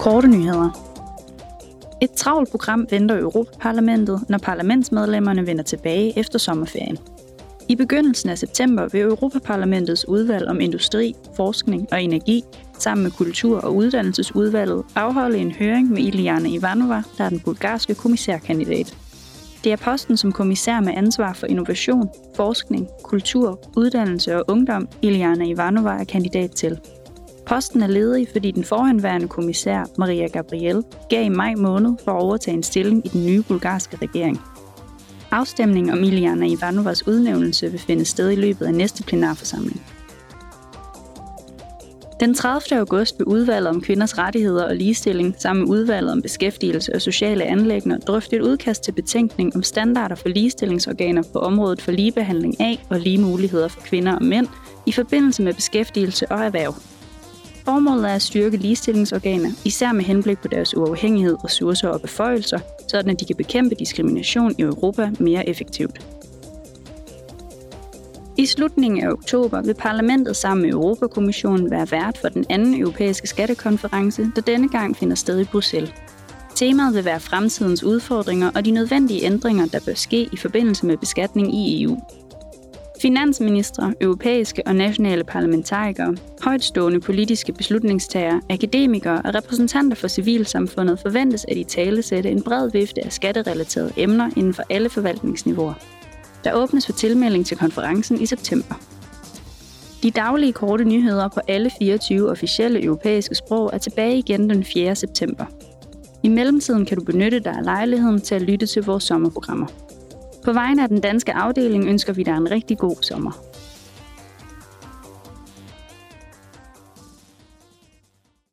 Korte nyheder. Et travlt program venter Europaparlamentet, når parlamentsmedlemmerne vender tilbage efter sommerferien. I begyndelsen af september vil Europaparlamentets udvalg om industri, forskning og energi sammen med Kultur- og Uddannelsesudvalget afholde en høring med Iliana Ivanova, der er den bulgarske kommissærkandidat. Det er posten som kommissær med ansvar for innovation, forskning, kultur, uddannelse og ungdom, Iliana Ivanova er kandidat til. Posten er ledig, fordi den forhenværende kommissær Maria Gabriel gav i maj måned for at overtage en stilling i den nye bulgarske regering. Afstemningen om Iliana Ivanovas udnævnelse vil finde sted i løbet af næste plenarforsamling. Den 30. august blev udvalget om kvinders rettigheder og ligestilling sammen med udvalget om beskæftigelse og sociale anlægner drøftet et udkast til betænkning om standarder for ligestillingsorganer på området for ligebehandling af og lige muligheder for kvinder og mænd i forbindelse med beskæftigelse og erhverv. Formålet er at styrke ligestillingsorganer, især med henblik på deres uafhængighed, ressourcer og beføjelser, sådan at de kan bekæmpe diskrimination i Europa mere effektivt. I slutningen af oktober vil parlamentet sammen med Europakommissionen være vært for den anden europæiske skattekonference, der denne gang finder sted i Bruxelles. Temaet vil være fremtidens udfordringer og de nødvendige ændringer, der bør ske i forbindelse med beskatning i EU. Finansministre, europæiske og nationale parlamentarikere, højtstående politiske beslutningstagere, akademikere og repræsentanter for civilsamfundet forventes at i tale sætte en bred vifte af skatterelaterede emner inden for alle forvaltningsniveauer. Der åbnes for tilmelding til konferencen i september. De daglige korte nyheder på alle 24 officielle europæiske sprog er tilbage igen den 4. september. I mellemtiden kan du benytte dig af lejligheden til at lytte til vores sommerprogrammer. På vegne af den danske afdeling ønsker vi dig en rigtig god sommer.